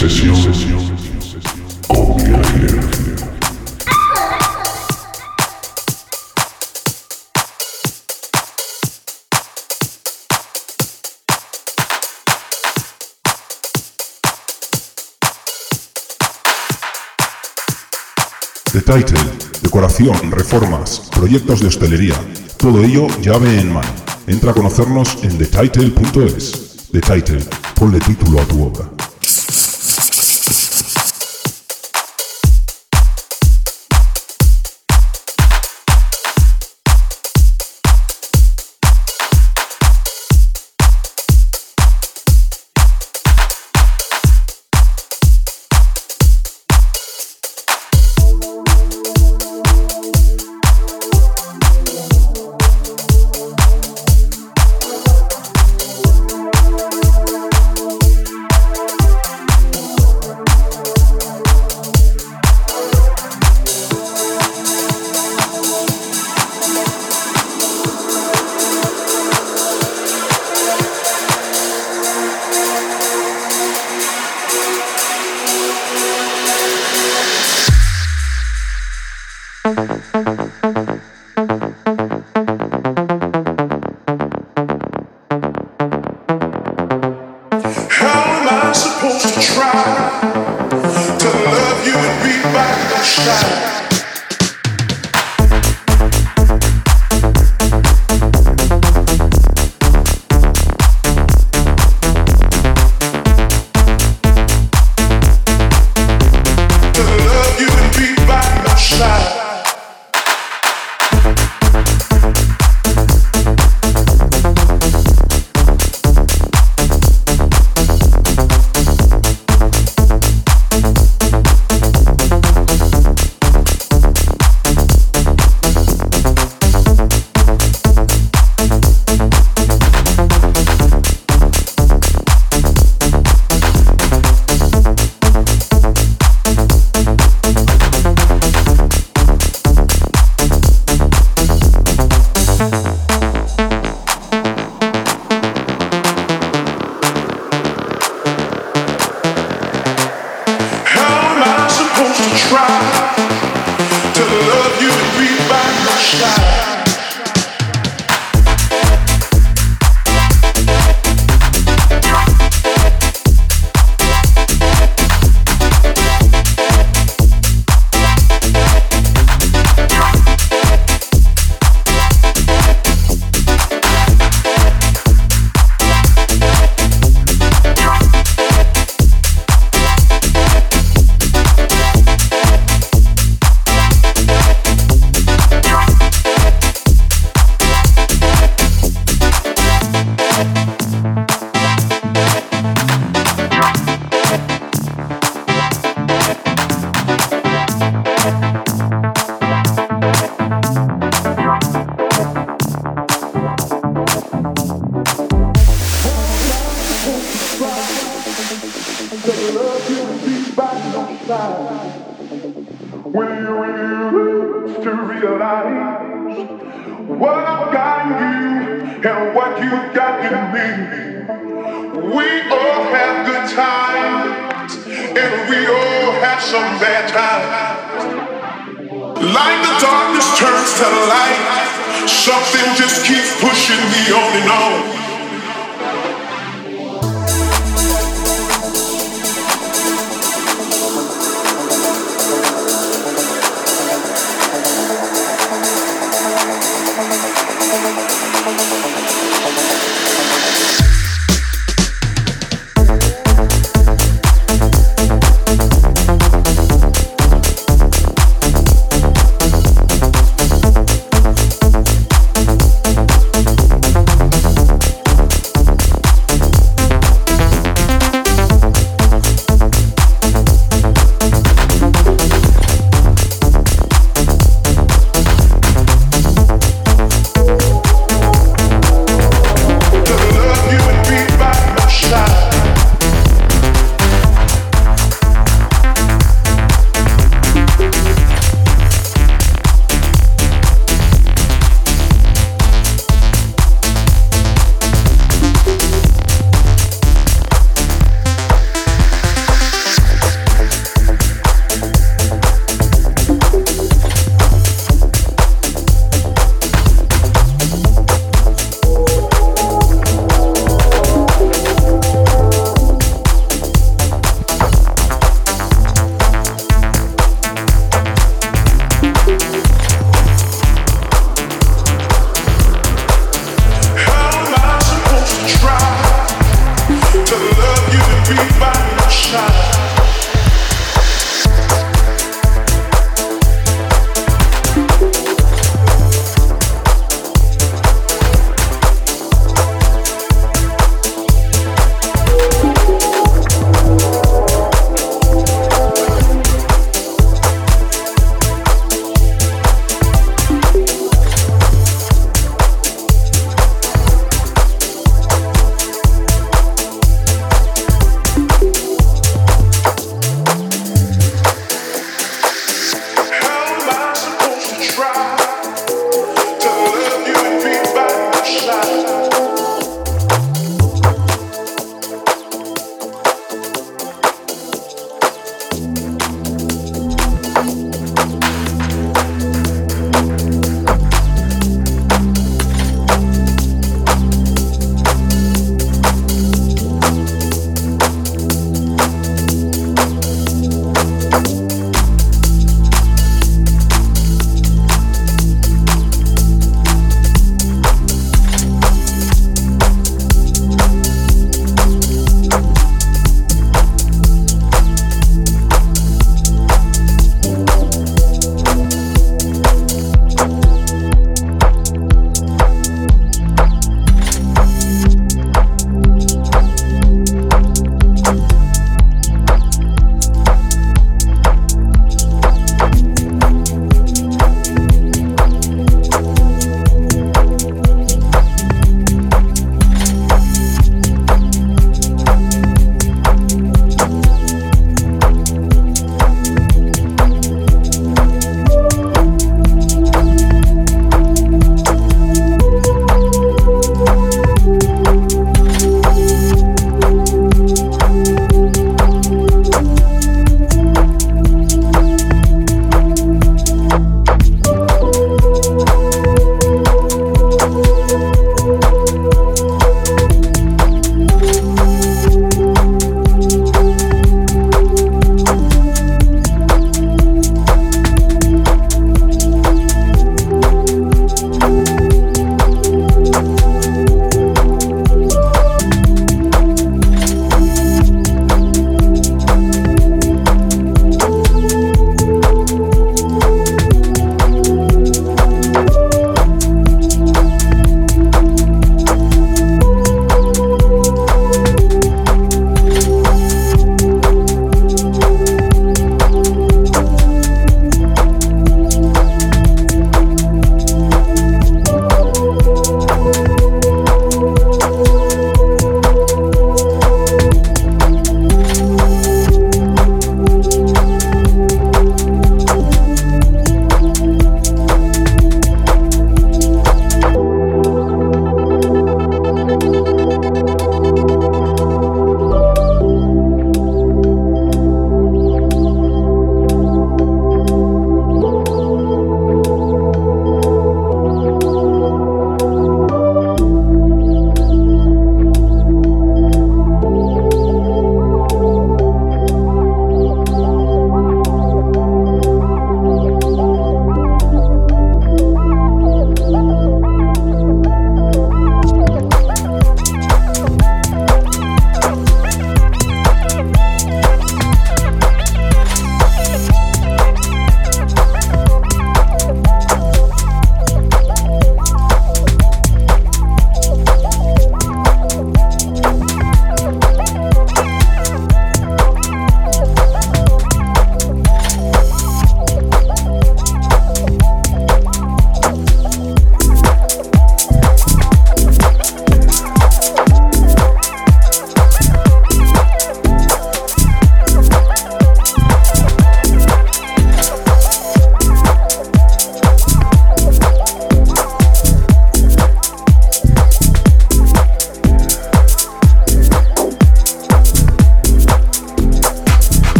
sesión con The Title, decoración, reformas, proyectos de hostelería, todo ello llave en mano. Entra a conocernos en thetitle.es. The Title, ponle título a tu obra.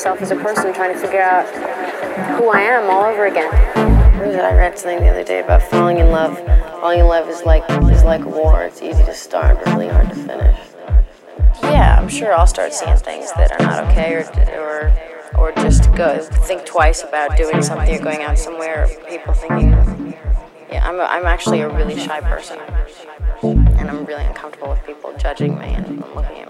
Myself as a person, trying to figure out who I am all over again. I read something the other day about falling in love. Falling in love is like is like war. It's easy to start, but really hard to finish. Yeah, I'm sure I'll start seeing things that are not okay, or or or just go think twice about doing something or going out somewhere. Or people thinking, yeah, I'm a, I'm actually a really shy person, and I'm really uncomfortable with people judging me and looking at me.